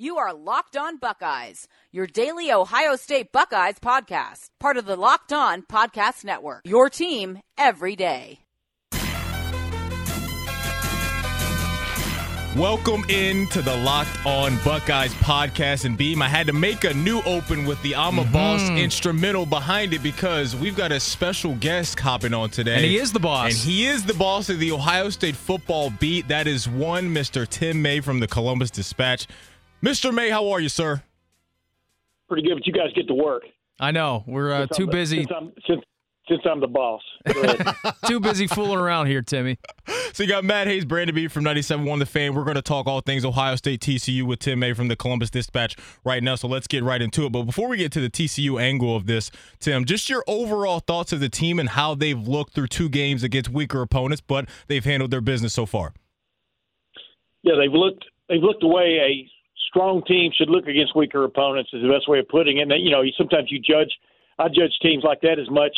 You are Locked On Buckeyes, your daily Ohio State Buckeyes podcast, part of the Locked On Podcast Network. Your team every day. Welcome into the Locked On Buckeyes podcast and Beam. I had to make a new open with the I'm a Mm-hmm. Boss instrumental behind it because we've got a special guest hopping on today. And he is the boss. And he is the boss of the Ohio State football beat. That is one Mr. Tim May from the Columbus Dispatch. Mr. May, how are you, sir? pretty good, but you guys get to work. I know we're uh, Since too I'm the- busy, Since I'm, since, since I'm the boss. Too busy fooling around here, Timmy. So you got Matt Hayes, Brandon B from 97.1 The Fan. We're going to talk all things Ohio State TCU with Tim May from the Columbus Dispatch right now. So let's get right into it. But before we get to the TCU angle of this, Tim, just your overall thoughts of the team and how they've looked through two games against weaker opponents, but they've handled their business so far. yeah, they've looked they've looked away a strong team should look against weaker opponents. Is the best way of putting it. And you know, sometimes you judge. I judge teams like that as much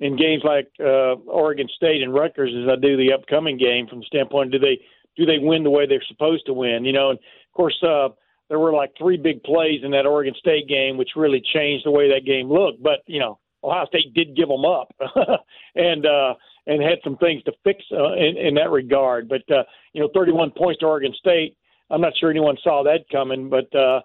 in games like uh, Oregon State and Rutgers as I do the upcoming game from the standpoint do they do they win the way they're supposed to win? You know, and of course uh, there were like three big plays in that Oregon State game which really changed the way that game looked. But you know, Ohio State did give them up, and uh, and had some things to fix uh, in, in that regard. But uh, you know, 31 points to Oregon State. I'm not sure anyone saw that coming, but uh,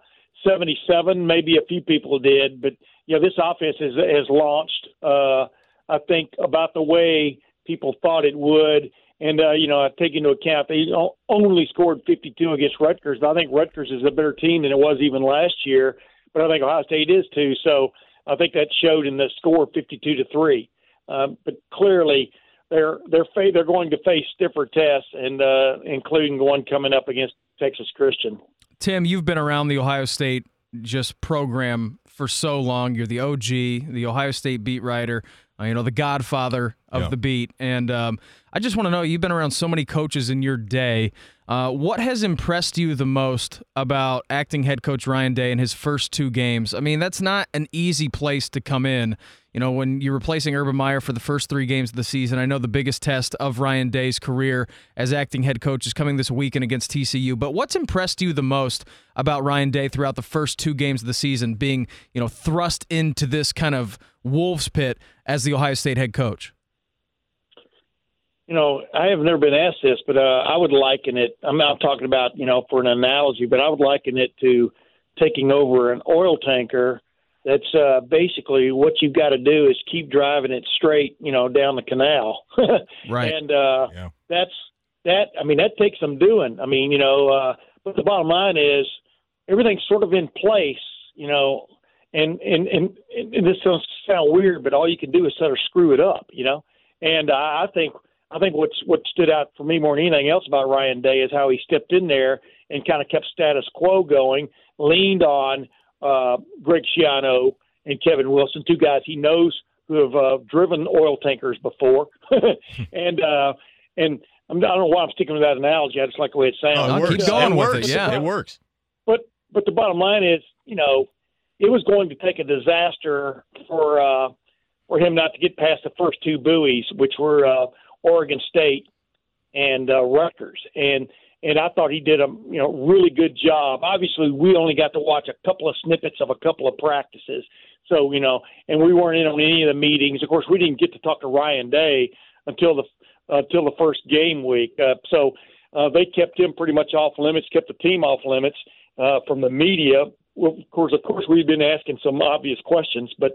77, maybe a few people did. But you know, this offense has has launched. Uh, I think about the way people thought it would. And uh, you know, I take into account they only scored 52 against Rutgers. I think Rutgers is a better team than it was even last year, but I think Ohio State is too. So I think that showed in the score 52 to three. Um, but clearly, they're they're fa- they're going to face stiffer tests, and uh, including the one coming up against Texas Christian. Tim, you've been around the Ohio State just program for so long. You're the OG, the Ohio State beat writer, uh, you know, the godfather of Yeah. the beat. And um, I just want to know you've been around so many coaches in your day. Uh, what has impressed you the most about acting head coach Ryan Day in his first two games? I mean, that's not an easy place to come in. You know, when you're replacing Urban Meyer for the first three games of the season, I know the biggest test of Ryan Day's career as acting head coach is coming this weekend against TCU. But what's impressed you the most about Ryan Day throughout the first two games of the season, being you know thrust into this kind of wolves pit as the Ohio State head coach? You know, I have never been asked this, but uh, I would liken it. I'm not talking about, you know, for an analogy, but I would liken it to taking over an oil tanker. That's uh, basically what you've got to do is keep driving it straight, you know, down the canal. Right. And uh, Yeah. that's that. I mean, that takes some doing. I mean, you know, uh, but the bottom line is everything's sort of in place, you know. And and and, and this sounds sound weird, but all you can do is sort of screw it up, you know. And I, I think I think what's what stood out for me more than anything else about Ryan Day is how he stepped in there and kind of kept status quo going, leaned on uh, Greg Schiano and Kevin Wilson, two guys he knows who have uh, driven oil tankers before, and uh, and I'm, I don't know why I'm sticking with that analogy. I just like the way it sounds. Oh, it works. keep going it with it, yeah. It works. But but the bottom line is, you know, it was going to take a disaster for uh, for him not to get past the first two buoys, which were uh, Oregon State and uh, Rutgers, and and I thought he did a you know really good job. Obviously, we only got to watch a couple of snippets of a couple of practices, so you know, and we weren't in on any of the meetings. Of course, we didn't get to talk to Ryan Day until the until the first game week. Uh, so uh, they kept him pretty much off limits, kept the team off limits uh, from the media. Well, of course, of course, we've been asking some obvious questions, but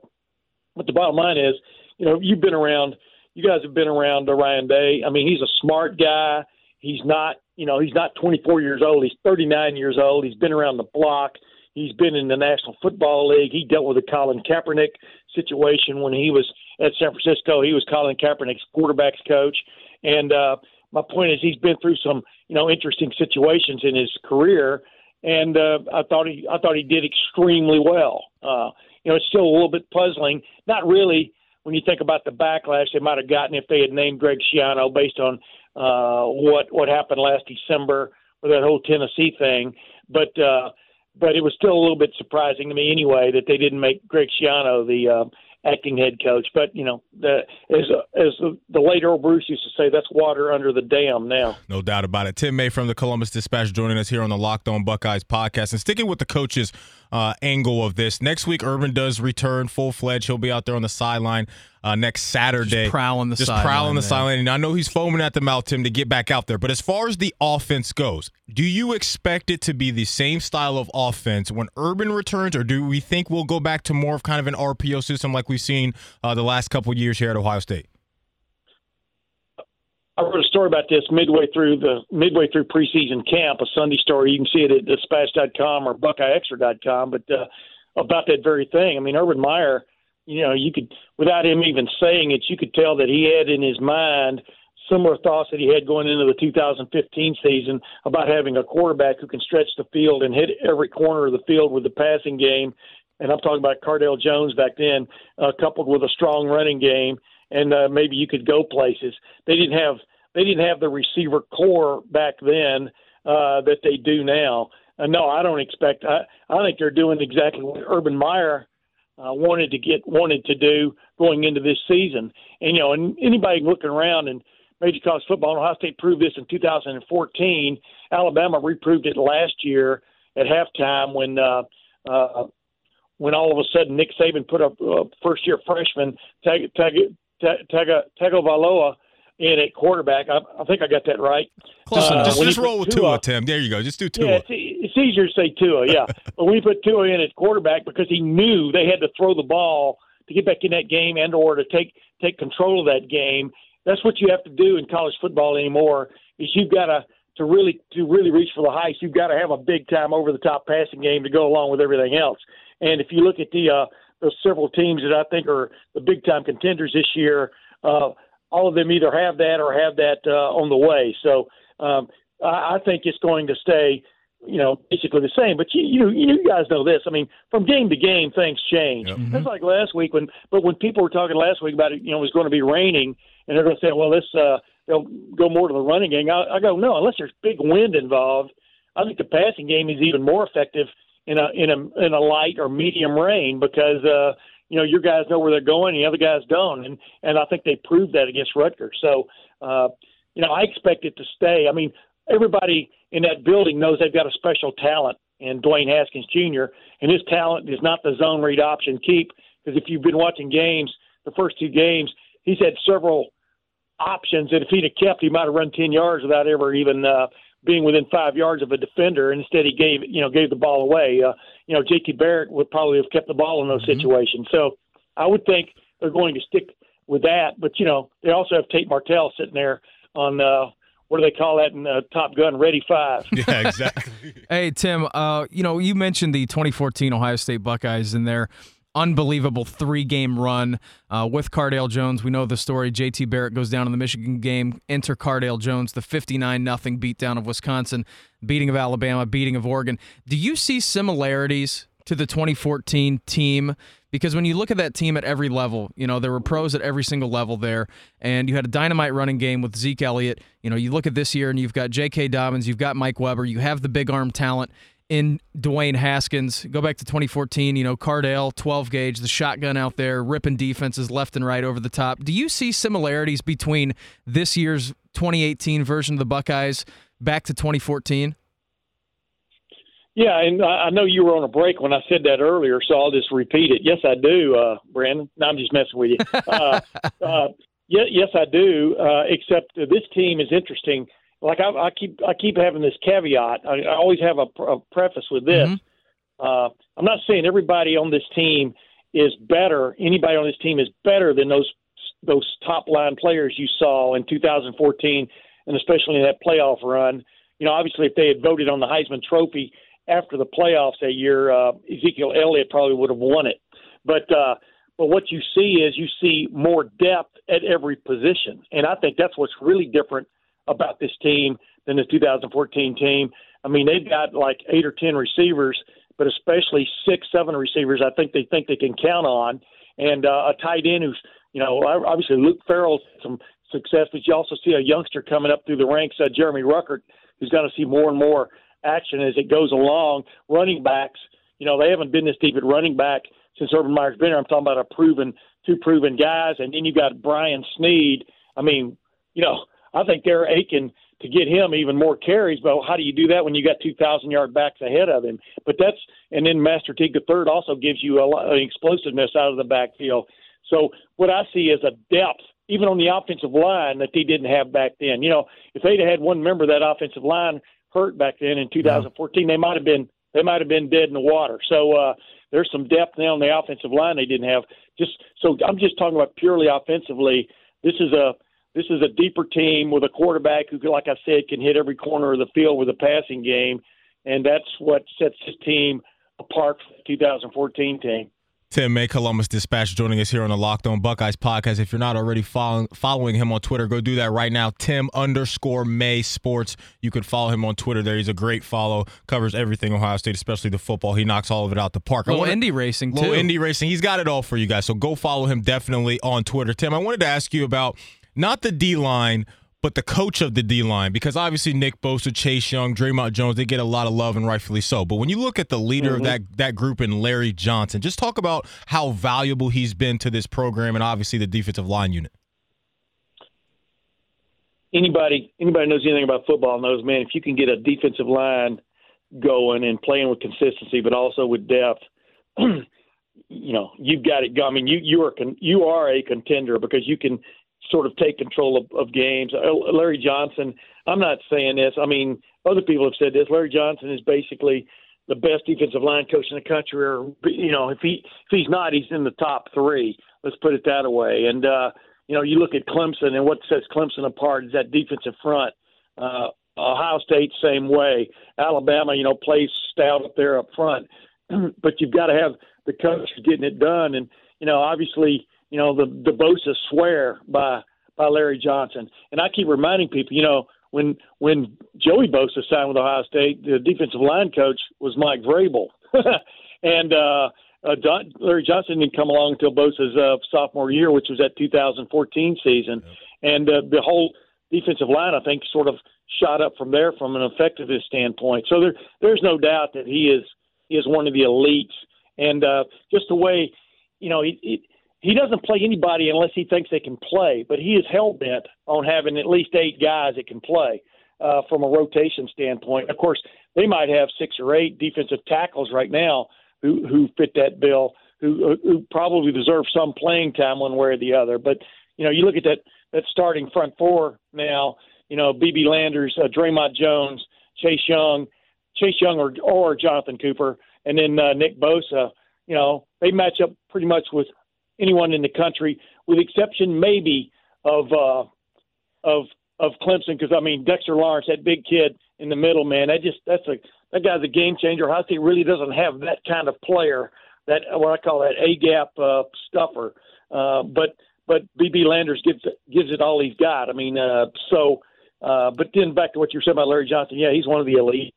but the bottom line is, you know, you've been around. You guys have been around Ryan Day. I mean, he's a smart guy. He's not, you know, he's not 24 years old. He's 39 years old. He's been around the block. He's been in the National Football League. He dealt with the Colin Kaepernick situation when he was at San Francisco. He was Colin Kaepernick's quarterbacks coach, and uh, my point is he's been through some, you know, interesting situations in his career, and uh, I thought he, I thought he did extremely well. Uh, you know, it's still a little bit puzzling. Not really when you think about the backlash they might have gotten if they had named Greg Schiano based on uh, what what happened last December with that whole Tennessee thing. But uh, but it was still a little bit surprising to me anyway that they didn't make Greg Schiano the uh, acting head coach. But you know, the, as as the, the late Earle Bruce used to say, that's water under the dam now. No doubt about it. Tim May from the Columbus Dispatch joining us here on the Locked On Buckeyes podcast, and sticking with the coaches uh, angle of this. Next week, Urban does return full fledged. He'll be out there on the sideline uh, next Saturday. Just prowling the just sideline. prowling the sideline. And I know he's foaming at the mouth, Tim, to get back out there. But as far as the offense goes, do you expect it to be the same style of offense when Urban returns, or do we think we'll go back to more of kind of an RPO system like we've seen uh, the last couple years here at Ohio State? I wrote a story about this midway through the midway through preseason camp, a Sunday story. You can see it at dispatch.com or buckeyeextra.com, but uh, about that very thing. I mean, Urban Meyer, you know, you could without him even saying it, you could tell that he had in his mind similar thoughts that he had going into the 2015 season about having a quarterback who can stretch the field and hit every corner of the field with the passing game. And I'm talking about Cardale Jones back then, uh, coupled with a strong running game, and uh, maybe you could go places. They didn't have they didn't have the receiver corps back then uh, that they do now. Uh, no, I don't expect. I, I think they're doing exactly what Urban Meyer uh, wanted to get wanted to do going into this season. And you know, and anybody looking around and major college football, Ohio State proved this in 2014. Alabama reproved it last year at halftime when uh, uh, when all of a sudden Nick Saban put a, a first year freshman Tag, Tag, Tag, Tag, Tagovailoa in at quarterback. I, I think I got that right. Close Uh, enough. Just, just roll with Tua- Tua, Tim. There you go. Just do Tua. yeah, it's, it's easier to say Tua, yeah. but when he put Tua in at quarterback because he knew they had to throw the ball to get back in that game and or to take take control of that game. That's what you have to do in college football anymore. Is you've got to to really to really reach for the heights. You've got to have a big time over the top passing game to go along with everything else. And if you look at the uh, those several teams that I think are the big time contenders this year, uh, all of them either have that or have that uh, on the way. So um, I, I think it's going to stay, you know, basically the same. But you, you, you guys know this. I mean, from game to game, things change. Yep. That's like last week when, but when people were talking last week about it, you know, it was going to be raining, and they're going to say, well, this uh, they'll go more to the running game. I, I go, no, unless there's big wind involved, I think the passing game is even more effective in a in a in a light or medium rain because uh, you know your guys know where they're going, the other guys don't, and and I think they proved that against Rutgers. So uh, you know I expect it to stay. I mean everybody in that building knows they've got a special talent in Dwayne Haskins Jr. and his talent is not the zone read option keep because if you've been watching games, the first two games, he's had several options that if he'd have kept, he might have run ten yards without ever even uh, being within five yards of a defender. And instead, he gave you know gave the ball away. Uh, you know, J.T. Barrett would probably have kept the ball in those situations. So I would think they're going to stick with that. But you know, they also have Tate Martell sitting there on uh, what do they call that in uh, Top Gun? Ready Five. Yeah, exactly. Hey Tim, uh, you know you mentioned the 2014 Ohio State Buckeyes in their unbelievable three-game run uh, with Cardale Jones. We know the story. J.T. Barrett goes down in the Michigan game. Enter Cardale Jones, the 59 nothing beatdown of Wisconsin, beating of Alabama, beating of Oregon. Do you see similarities to the 2014 team? Because when you look at that team at every level, you know, there were pros at every single level there, and you had a dynamite running game with Zeke Elliott. You know, you look at this year and you've got J.K. Dobbins, you've got Mike Weber, you have the big arm talent in Dwayne Haskins. Go back to 2014, you know, Cardale, 12 gauge, the shotgun out there, ripping defenses left and right over the top. Do you see similarities between this year's 2018 version of the Buckeyes back to 2014? Yeah, and I know you were on a break when I said that earlier, so I'll just repeat it. Yes, I do, uh, Brandon. No, I'm just messing with you. Uh, uh, yes, I do. Uh, except this team is interesting. Like I, I keep, I keep having this caveat. I, I always have a, a preface with this. Uh, I'm not saying everybody on this team is better. Anybody on this team is better than those those top line players you saw in 2014, and especially in that playoff run. You know, obviously, if they had voted on the Heisman Trophy after the playoffs that year, uh, Ezekiel Elliott probably would have won it. But uh, but what you see is you see more depth at every position, and I think that's what's really different about this team than the 2014 team. I mean, they've got like eight or ten receivers, but especially six, seven receivers. I think they think they can count on, and uh, a tight end who's you know obviously Luke Farrell's some success, but you also see a youngster coming up through the ranks, uh, Jeremy Ruckert, who's going to see more and more action as it goes along. Running backs, you know, they haven't been this deep at running back since Urban Meyer's been here. I'm talking about a proven, two proven guys, and then you got Brian Snead. I mean, you know, I think they're aching to get him even more carries. But how do you do that when you got 2,000 yard backs ahead of him? But that's and then Master Teague the third also gives you a lot of explosiveness out of the backfield. So what I see is a depth, even on the offensive line, that they didn't have back then. You know, if they'd had one member of that offensive line hurt back then in 2014, they might have been they might have been dead in the water. So uh, there's some depth now on the offensive line they didn't have. Just so I'm just talking about purely offensively. This is a this is a deeper team with a quarterback who, like I said, can hit every corner of the field with a passing game, and that's what sets this team apart from the 2014 team. Tim May, Columbus Dispatch, joining us here on the Locked On Buckeyes podcast. If you're not already following, following him on Twitter, go do that right now. Tim underscore May Sports. You could follow him on Twitter there. He's a great follow. Covers everything Ohio State, especially the football. He knocks all of it out the park. Little Indy racing, too. Little Indy racing. He's got it all for you guys. So go follow him definitely on Twitter. Tim, I wanted to ask you about not the D line, but the coach of the D line, because obviously Nick Bosa, Chase Young, Dre'Mont Jones, they get a lot of love and rightfully so. But when you look at the leader mm-hmm. of that that group in Larry Johnson, just talk about how valuable he's been to this program and obviously the defensive line unit. Anybody anybody knows anything about football knows, man, if you can get a defensive line going and playing with consistency, but also with depth, you know, you've got it. I mean, you you are con- you are a contender because you can sort of take control of, of games. Uh, Larry Johnson, I'm not saying this. I mean, other people have said this. Larry Johnson is basically the best defensive line coach in the country, or you know, if he if he's not, he's in the top three. Let's put it that way. And uh, you know, you look at Clemson, and what sets Clemson apart is that defensive front. Uh, Ohio State, same way. Alabama, you know, plays stout up there up front, but you've got to have the coach getting it done. And you know, obviously, you know, the the Bosa swear by by Larry Johnson. And I keep reminding people, you know, when when Joey Bosa signed with Ohio State, the defensive line coach was Mike Vrabel, and uh, uh, Don, Larry Johnson didn't come along until Bosa's uh, sophomore year, which was that 2014 season, yeah. and uh, the whole defensive line, I think, sort of shot up from there from an effectiveness standpoint. So there, there's no doubt that he is he is one of the elites, and uh, just the way, you know, he, he he doesn't play anybody unless he thinks they can play, but he is hell bent on having at least eight guys that can play uh, from a rotation standpoint. Of course, they might have six or eight defensive tackles right now who who fit that bill, who who probably deserve some playing time one way or the other. But you know, you look at that that starting front four now. You know, BB Landers, uh, Dre'Mont Jones, Chase Young, Chase Young or or Jonathan Cooper, and then uh, Nick Bosa. You know, they match up pretty much with anyone in the country, with exception maybe of uh, of of Clemson. Because I mean, Dexter Lawrence, that big kid in the middle, man, that just that's a that guy's a game changer. Ohio State really doesn't have that kind of player, that what I call that A gap uh, stuffer. Uh, but but BB Landers gives gives it all he's got. I mean, uh, so. Uh, but then back to what you were saying about Larry Johnson, yeah, he's one of the elite.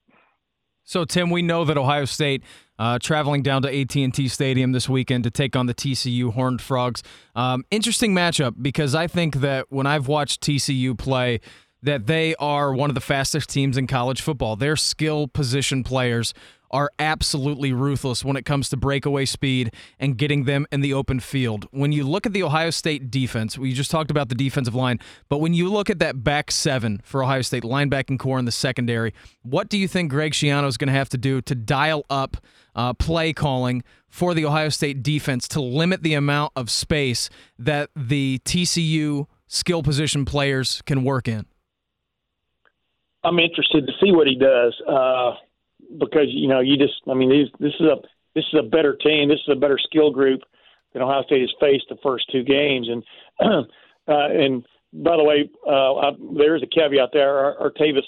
So Tim, we know that Ohio State uh, traveling down to AT&T Stadium this weekend to take on the TCU Horned Frogs. Um, interesting matchup because I think that when I've watched TCU play, that they are one of the fastest teams in college football. Their skill position players are absolutely ruthless when it comes to breakaway speed and getting them in the open field. When you look at the Ohio State defense, we just talked about the defensive line, but when you look at that back seven for Ohio State linebacking corps in the secondary, what do you think Greg Schiano is going to have to do to dial up uh, play calling for the Ohio State defense to limit the amount of space that the TCU skill position players can work in? I'm interested to see what he does. Uh, because you know you just I mean this is a this is a better team. This is a better skill group than Ohio State has faced the first two games. And uh, and by the way, uh, I, there's a caveat there. Artavis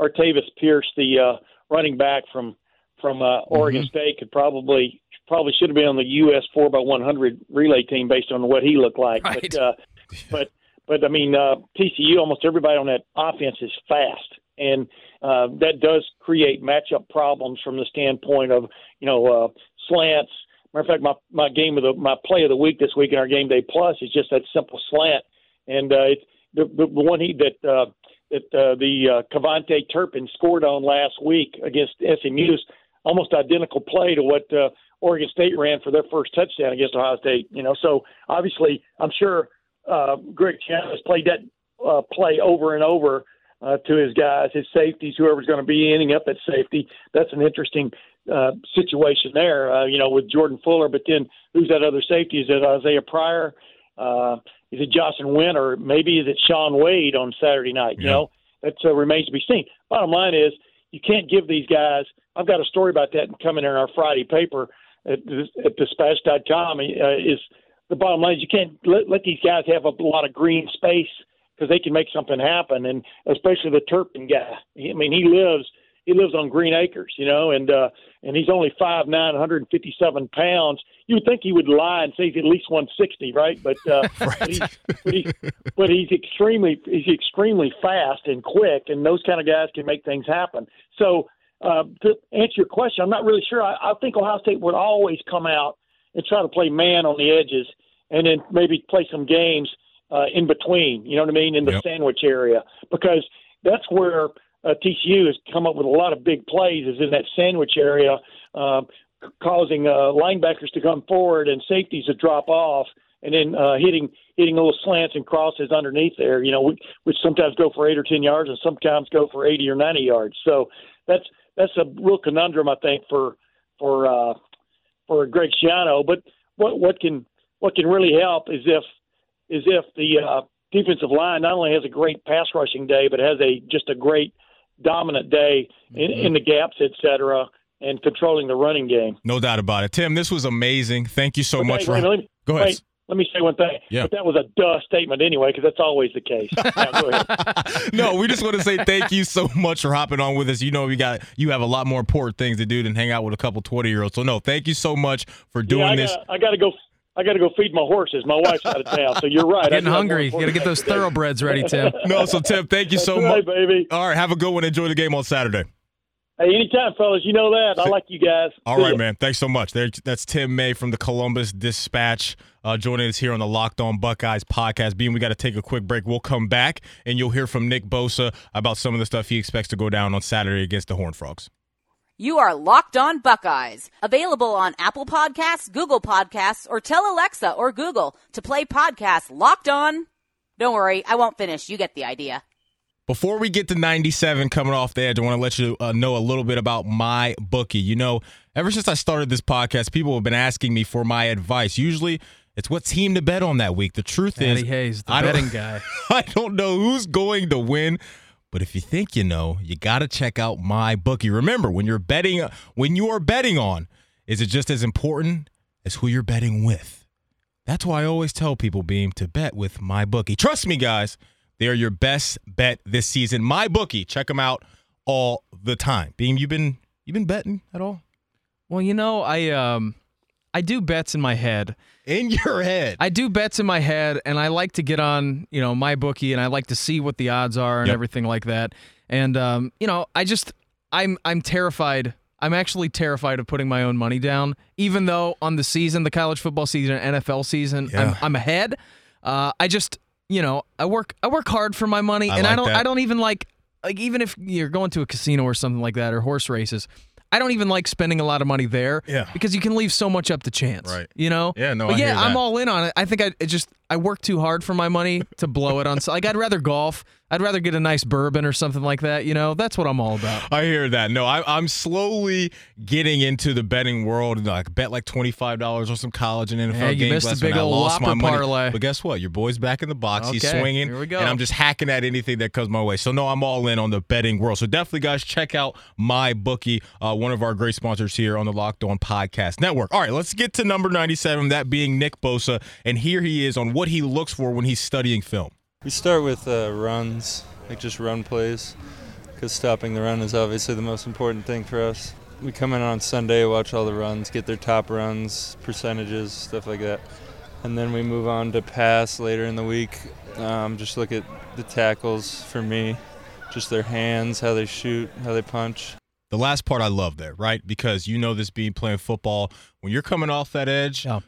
Artavis Pierce, the uh, running back from from uh, Oregon mm-hmm. State, could probably probably should have been on the U.S. four by one hundred relay team based on what he looked like. Right. But uh, but but I mean uh, TCU, almost everybody on that offense is fast, and uh, that does create matchup problems from the standpoint of you know uh, slants. Matter of fact, my my game of the my play of the week this week in our game day plus is just that simple slant, and uh, it, the, the one he that uh, that uh, the uh, KaVontae Turpin scored on last week against SMU. Almost identical play to what uh, Oregon State ran for their first touchdown against Ohio State. You know, so obviously, I'm sure uh, Greg Schiano has played that uh, play over and over uh, to his guys, his safeties, whoever's going to be ending up at safety. That's an interesting uh, situation there, uh, you know, with Jordan Fuller. But then who's that other safety? Is it Isaiah Pryor? Uh, is it Jahsen Wint or maybe is it Shaun Wade on Saturday night? You know, that uh, remains to be seen. Bottom line is you can't give these guys. I've got a story about that coming in our Friday paper at, at dispatch.com. Uh, is the bottom line is you can't let, let these guys have a lot of green space because they can make something happen, and especially the Turpin guy. I mean, he lives he lives on Green Acres, you know, and uh, and he's only five nine, 157 pounds. You would think he would lie and say he's at least 160, right? But uh, right. But, he's, but, he's, but he's extremely he's extremely fast and quick, and those kind of guys can make things happen. So uh, to answer your question, I'm not really sure. I, I think Ohio State would always come out and try to play man on the edges, and then maybe play some games uh, in between. You know what I mean? In the yep. sandwich area, because that's where uh, TCU has come up with a lot of big plays is in that sandwich area, uh, causing uh, linebackers to come forward and safeties to drop off, and then uh, hitting hitting little slants and crosses underneath there. You know, which sometimes go for eight or ten yards, and sometimes go for eighty or ninety yards. So that's that's a real conundrum, I think, for for uh, for Greg Schiano. But what what can what can really help is if is if the uh, defensive line not only has a great pass rushing day, but has a just a great dominant day in, mm-hmm. in the gaps, et cetera, and controlling the running game. No doubt about it. Tim, this was amazing. Thank you so okay, much. For... Go ahead. Wait, let me say one thing. Yeah. But that was a duh statement anyway, because that's always the case. Now, no, we just want to say thank you so much for hopping on with us. You know, we got you have a lot more important things to do than hang out with a couple twenty year olds. So no, thank you so much for doing yeah, I this. Gotta, I got to go I got to go feed my horses. My wife's out of town, so you're right. Getting hungry. You got to get those thoroughbreds ready, Tim. no, so Tim, thank you That's so right, much, baby. All right, have a good one. Enjoy the game on Saturday. Hey, anytime, fellas. You know that. I like you guys. All See right, ya. man. Thanks so much. There, that's Tim May from the Columbus Dispatch uh, joining us here on the Locked On Buckeyes podcast. Beam we got to take a quick break. We'll come back and you'll hear from Nick Bosa about some of the stuff he expects to go down on Saturday against the Horned Frogs. You are Locked On Buckeyes, available on Apple Podcasts, Google Podcasts, or tell Alexa or Google to play podcast Locked On. Don't worry, I won't finish. You get the idea. Before we get to 97 coming off the edge, I want to let you uh, know a little bit about my bookie. You know, ever since I started this podcast, people have been asking me for my advice. Usually, it's what team to bet on that week. The truth is, Hayes, the I don't- betting guy. I don't know who's going to win, but if you think you know, you got to check out my bookie. Remember, when you're betting, when you are betting on, is it just as important as who you're betting with? That's why I always tell people, Beam, to bet with my bookie. Trust me, guys, they are your best bet this season. My bookie, check them out all the time. Beam, you've been you been betting at all? Well, you know, I um, I do bets in my head. In your head, I do bets in my head, and I like to get on, you know, my bookie, and I like to see what the odds are and Yep. everything like that. And um, you know, I just, I'm, I'm terrified. I'm actually terrified of putting my own money down, even though on the season, the college football season, NFL season, I'm, I'm ahead. Uh, I just, you know, I work, I work hard for my money, I and I don't, that. I don't even like, like even if you're going to a casino or something like that or horse races. I don't even like spending a lot of money there Yeah. because you can leave so much up to chance. Right. You know? Yeah, no, But I yeah, I'm all in on it. I think I it just I work too hard for my money to blow it on. So like I'd rather golf. I'd rather get a nice bourbon or something like that. You know, that's what I'm all about. I hear that. No, I, I'm slowly getting into the betting world. And like bet like twenty five dollars on some college and NFL Hey, you games. missed a big night. I lost my money. parlay. But guess what? Your boy's back in the box. He's swinging. here we go. And I'm just hacking at anything that comes my way. So no, I'm all in on the betting world. So definitely, guys, check out my bookie, uh, one of our great sponsors here on the Locked On Podcast Network. All right, let's get to number ninety seven. That being Nick Bosa, and here he is on what he looks for when he's studying film. We start with uh, runs, like just run plays, because stopping the run is obviously the most important thing for us. We come in on Sunday, watch all the runs, get their top runs, percentages, stuff like that. And then we move on to pass later in the week. Um, just look at the tackles for me, just their hands, how they shoot, how they punch. The last part I love there, right? Because you know this being playing football, when you're coming off that edge, Yeah.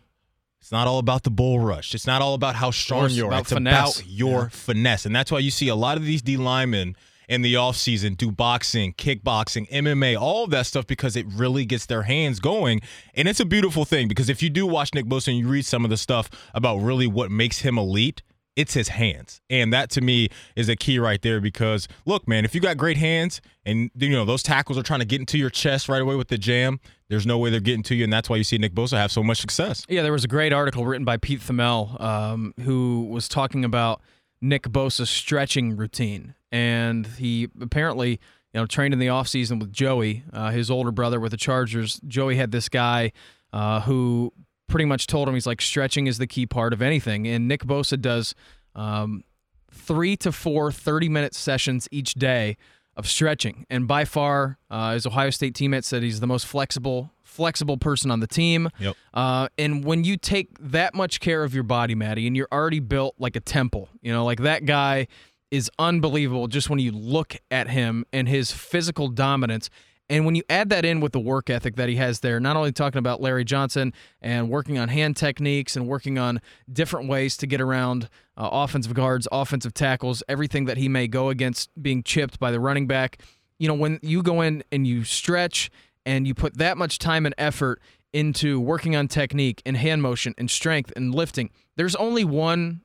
It's not all about the bull rush. It's not all about how strong you are. about It's finesse. about your Yeah. finesse. And that's why you see a lot of these D linemen in the offseason, do boxing, kickboxing, MMA, all of that stuff because it really gets their hands going. And it's a beautiful thing because if you do watch Nick Bosa and you read some of the stuff about really what makes him elite, it's his hands. And that to me is a key right there because look, man, if you got great hands and you know those tackles are trying to get into your chest right away with the jam, there's no way they're getting to you, and that's why you see Nick Bosa have so much success. Yeah, there was a great article written by Pete Thamel um, who was talking about Nick Bosa's stretching routine, and he apparently you know trained in the offseason with Joey, uh, his older brother with the Chargers. Joey had this guy uh, who pretty much told him he's like stretching is the key part of anything, and Nick Bosa does um, three to four 30 minute sessions each day of stretching, and by far, uh, his Ohio State teammate said he's the most flexible flexible person on the team. Yep. Uh, and when you take that much care of your body, Maddie, and you're already built like a temple, you know, like that guy is unbelievable just when you look at him and his physical dominance. And when you add that in with the work ethic that he has there, not only talking about Larry Johnson and working on hand techniques and working on different ways to get around uh, offensive guards, offensive tackles, everything that he may go against being chipped by the running back. You know, when you go in and you stretch and you put that much time and effort into working on technique and hand motion and strength and lifting, there's only one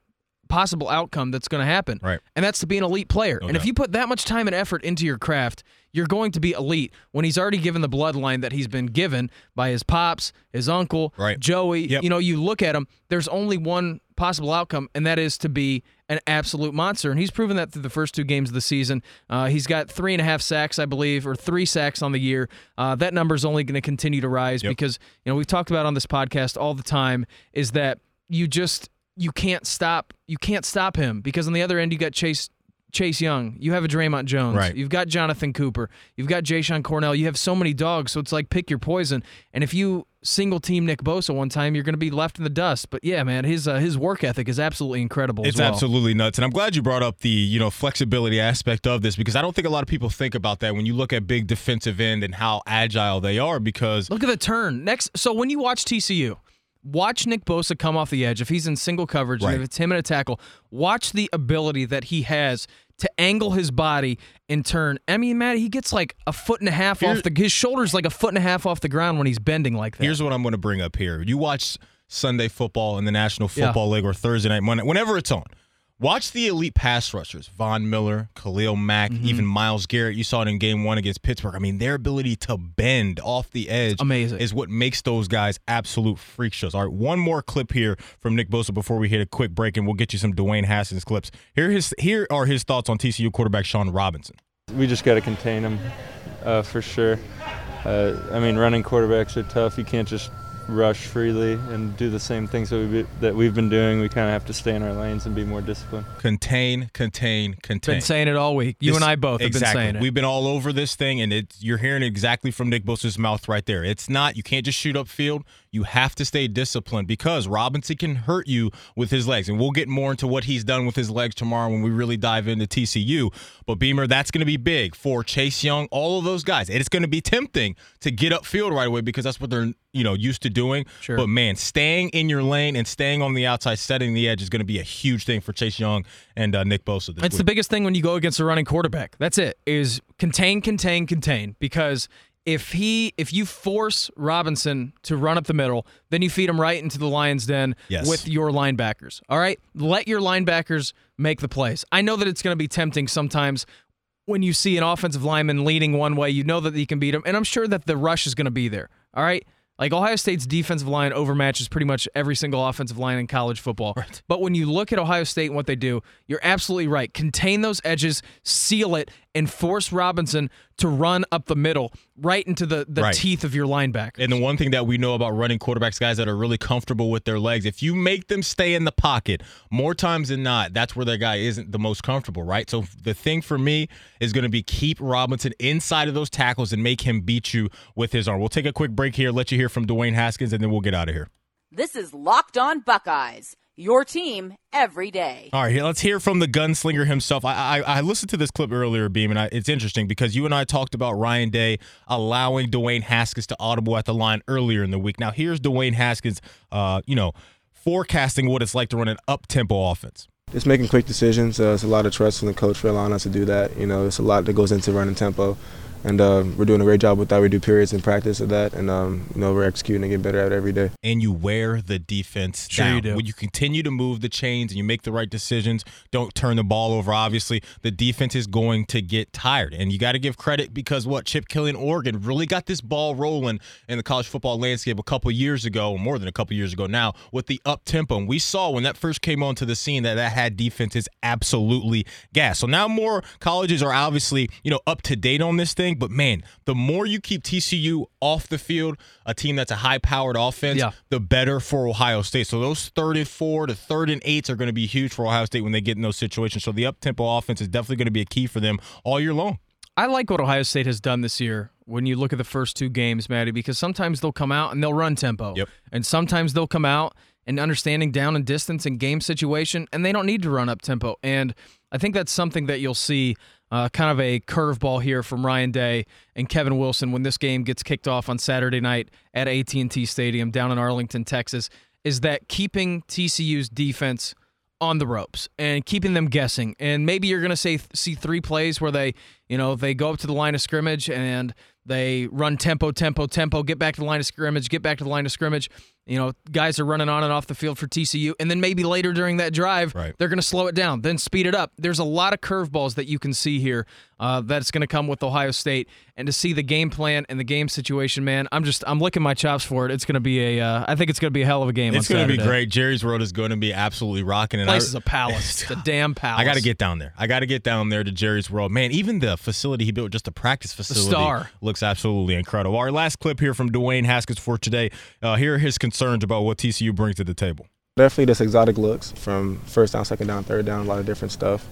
possible outcome that's going to happen. Right. And that's to be an elite player. No and if you put that much time and effort into your craft, you're going to be elite when he's already given the bloodline that he's been given by his pops, his uncle, Right. Joey. Yep. You know, you look at him, there's only one possible outcome, and that is to be an absolute monster. And he's proven that through the first two games of the season. Uh, he's got three and a half sacks, I believe, or three sacks on the year. Uh, that number is only going to continue to rise Yep. because, you know, we've talked about on this podcast all the time is that you just you can't stop you can't stop him because on the other end you got Chase Chase Young, you have a Dre'Mont Jones, Right. you've got Jonathan Cooper, you've got Jashon Cornell, you have so many dogs, so it's like pick your poison. And if you single team Nick Bosa one time, you're going to be left in the dust. But yeah, man, his uh, his work ethic is absolutely incredible. It's as well. absolutely nuts, and I'm glad you brought up the you know flexibility aspect of this because I don't think a lot of people think about that when you look at big defensive end and how agile they are. Because Look at the turn. Next, so when you watch TCU, watch Nick Bosa come off the edge. If he's in single coverage, and if it's him in a tackle, watch the ability that he has to angle his body and turn. I mean, Matt, he gets like a foot and a half Here- off the his shoulders like a foot and a half off the ground when he's bending like that. here's what I'm going to bring up here: you watch Sunday football in the National Yeah. Football League or Thursday night, Monday, whenever it's on. Watch the elite pass rushers: Von Miller, Khalil Mack, Mm-hmm. even Myles Garrett. You saw it in Game One against Pittsburgh. I mean, their ability to bend off the edge amazing. is what makes those guys absolute freak shows. All right, one more clip here from Nick Bosa before we hit a quick break, and we'll get you some Dwayne Haskins clips. Here, his here are his thoughts on TCU quarterback Shawn Robinson. We just got to contain him uh, for sure. Uh, I mean, running quarterbacks are tough. You can't just rush freely and do the same things that, we, that we've been doing. We kind of have to stay in our lanes and be more disciplined. Contain, contain, contain. been saying it all week. You This- and I both have exactly. been saying it. We've been all over this thing, and it, you're hearing exactly from Nick Bosa's mouth right there. It's not you can't just shoot up field. You have to stay disciplined because Robinson can hurt you with his legs, and we'll get more into what he's done with his legs tomorrow when we really dive into TCU. But Beamer, that's going to be big for Chase Young, all of those guys. And it's going to be tempting to get upfield right away because that's what they're you know used to doing. Sure. But man, staying in your lane and staying on the outside, setting the edge is going to be a huge thing for Chase Young and uh, Nick Bosa. This It's week. the biggest thing when you go against a running quarterback. That's it. Is contain, contain, contain. Because if he, if you force Robinson to run up the middle, then you feed him right into the Lions' den Yes. with your linebackers. All right, let your linebackers make the plays. I know that it's going to be tempting sometimes when you see an offensive lineman leaning one way. You know that he can beat him, and I'm sure that the rush is going to be there. All right. Like Ohio State's defensive line overmatches pretty much every single offensive line in college football. Right. But when you look at Ohio State and what they do, you're absolutely right. Contain those edges, seal it, and force Robinson to run up the middle right into the, the Right. teeth of your linebacker. And the one thing that we know about running quarterbacks, guys that are really comfortable with their legs, if you make them stay in the pocket more times than not, that's where their guy isn't the most comfortable, right? So the thing for me is going to be keep Robinson inside of those tackles and make him beat you with his arm. We'll take a quick break here, let you hear from Dwayne Haskins, and then we'll get out of here. This is Locked On Buckeyes, your team every day. All right, here, let's hear from the gunslinger himself. I, I, I listened to this clip earlier, Beam, and I, it's interesting because you and I talked about Ryan Day allowing Dwayne Haskins to audible at the line earlier in the week. Now, here's Dwayne Haskins, uh, you know, forecasting what it's like to run an up tempo offense. just making quick decisions. Uh, it's a lot of trust from the coach for allowing us to do that. You know, it's a lot that goes into running tempo and uh, we're doing a great job with that. We do periods in practice of that, and um, you know we're executing and getting better at it every day. And you wear the defense sure down. You do. When you continue to move the chains and you make the right decisions, don't turn the ball over. Obviously, the defense is going to get tired, and you got to give credit because what Chip Kelly in Oregon really got this ball rolling in the college football landscape a couple years ago, more than a couple years ago now, with the up tempo. And we saw when that first came onto the scene that that had defenses absolutely gas. So now more colleges are obviously you know up to date on this thing, but man, the more you keep TCU off the field, a team that's a high powered offense, yeah. the better for Ohio State. So those third and four to third and eights are going to be huge for Ohio State when they get in those situations. So the up tempo offense is definitely going to be a key for them all year long. I like what Ohio State has done this year when you look at the first two games, Maddie, because sometimes they'll come out and they'll run tempo. Yep. And sometimes they'll come out and understanding down and distance and game situation, and they don't need to run up tempo. And I think that's something that you'll see uh, kind of a curveball here from Ryan Day and Kevin Wilson when this game gets kicked off on Saturday night at AT&T Stadium down in Arlington, Texas, is that keeping TCU's defense on the ropes and keeping them guessing. And maybe you're going to say see three plays where they, you know, they go up to the line of scrimmage and they run tempo, tempo, tempo, get back to the line of scrimmage, get back to the line of scrimmage. You know, guys are running on and off the field for TCU. And then maybe later during that drive, right. they're going to slow it down, then speed it up. There's a lot of curveballs that you can see here uh, that's going to come with Ohio State. And to see the game plan and the game situation, man, I'm just, I'm licking my chops for it. It's going to be a, uh, I think it's going to be a hell of a game. It's going to be great. Jerry's World is going to be absolutely rocking. And place I, is a palace. It's a damn palace. I got to get down there. I got to get down there to Jerry's World. Man, even the facility he built, just a practice facility, the star. looks absolutely incredible. Our last clip here from Dwayne Haskins for today. Uh, here are his concerns about what TCU brings to the table. Definitely just exotic looks from first down, second down, third down, a lot of different stuff.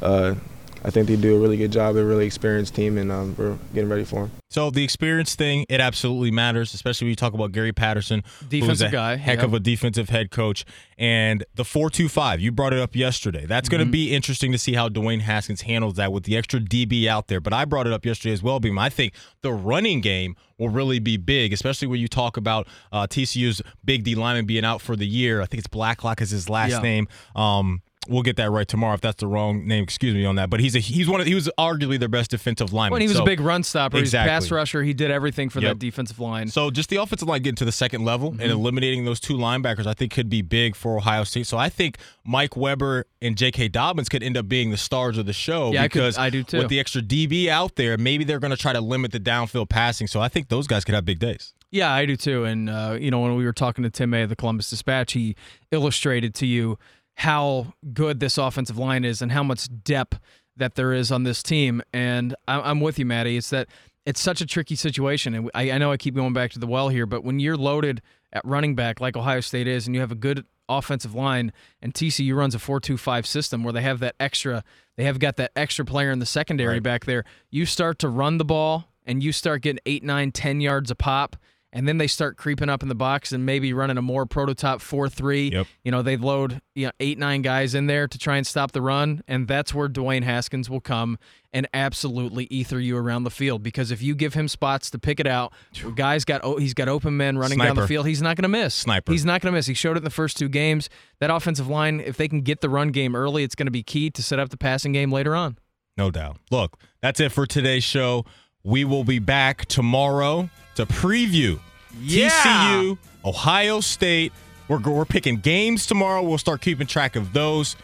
Uh, I think they do a really good job. They're a really experienced team, and um, we're getting ready for them. So the experience thing, it absolutely matters, especially when you talk about Gary Patterson, defensive who's a guy, heck yeah. of a defensive head coach, and the four-two-five. You brought it up yesterday. That's Mm-hmm. going to be interesting to see how Dwayne Haskins handles that with the extra DB out there. But I brought it up yesterday as well, Beam. I think the running game will really be big, especially when you talk about uh, TCU's big D lineman being out for the year. I think it's Blacklock is his last yeah. name. Um, we'll get that right tomorrow if that's the wrong name. Excuse me on that. But he's a he's one of he was arguably their best defensive lineman. When he was so, a big run stopper, exactly. he's a pass rusher. He did everything for Yep. that defensive line. So just the offensive line getting to the second level Mm-hmm. and eliminating those two linebackers, I think could be big for Ohio State. So I think Mike Weber and J.K. Dobbins could end up being the stars of the show Yeah, I could- because I do too. with the extra DB out there, maybe they're going to try to limit the downfield passing. So I think those guys could have big days. Yeah, I do too. And uh, you know, when we were talking to Tim May of the Columbus Dispatch, he illustrated to you how good this offensive line is and how much depth that there is on this team. And I'm with you, Maddie. It's that it's such a tricky situation, and I, I know I keep going back to the well here, but when you're loaded at running back like Ohio State is, and you have a good offensive line, and TCU runs a four-two-five system where they have that extra, they have got that extra player in the secondary Right. back there. You start to run the ball, and you start getting eight, nine, ten yards a pop and then they start creeping up in the box and maybe running a more prototype 4-3 Yep. you know they load you know, eight nine guys in there to try and stop the run. And that's where dwayne haskins will come and absolutely ether you around the field. Because if you give him spots to pick it out guys got oh, he's got open men running down the field. He's not going to miss. Sniper. he's not going to miss. He showed it in the first two games. That offensive line if they can get the run game early it's going to be key to set up the passing game later on. No doubt. Look, that's it for today's show. We will be back tomorrow to preview Yeah. TCU, Ohio State. We're, we're picking games tomorrow. We'll start keeping track of those.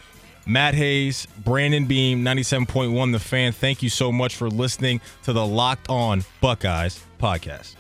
Matt Hayes, Brandon Beam, 97.1 The Fan. Thank you so much for listening to the Locked On Buckeyes podcast.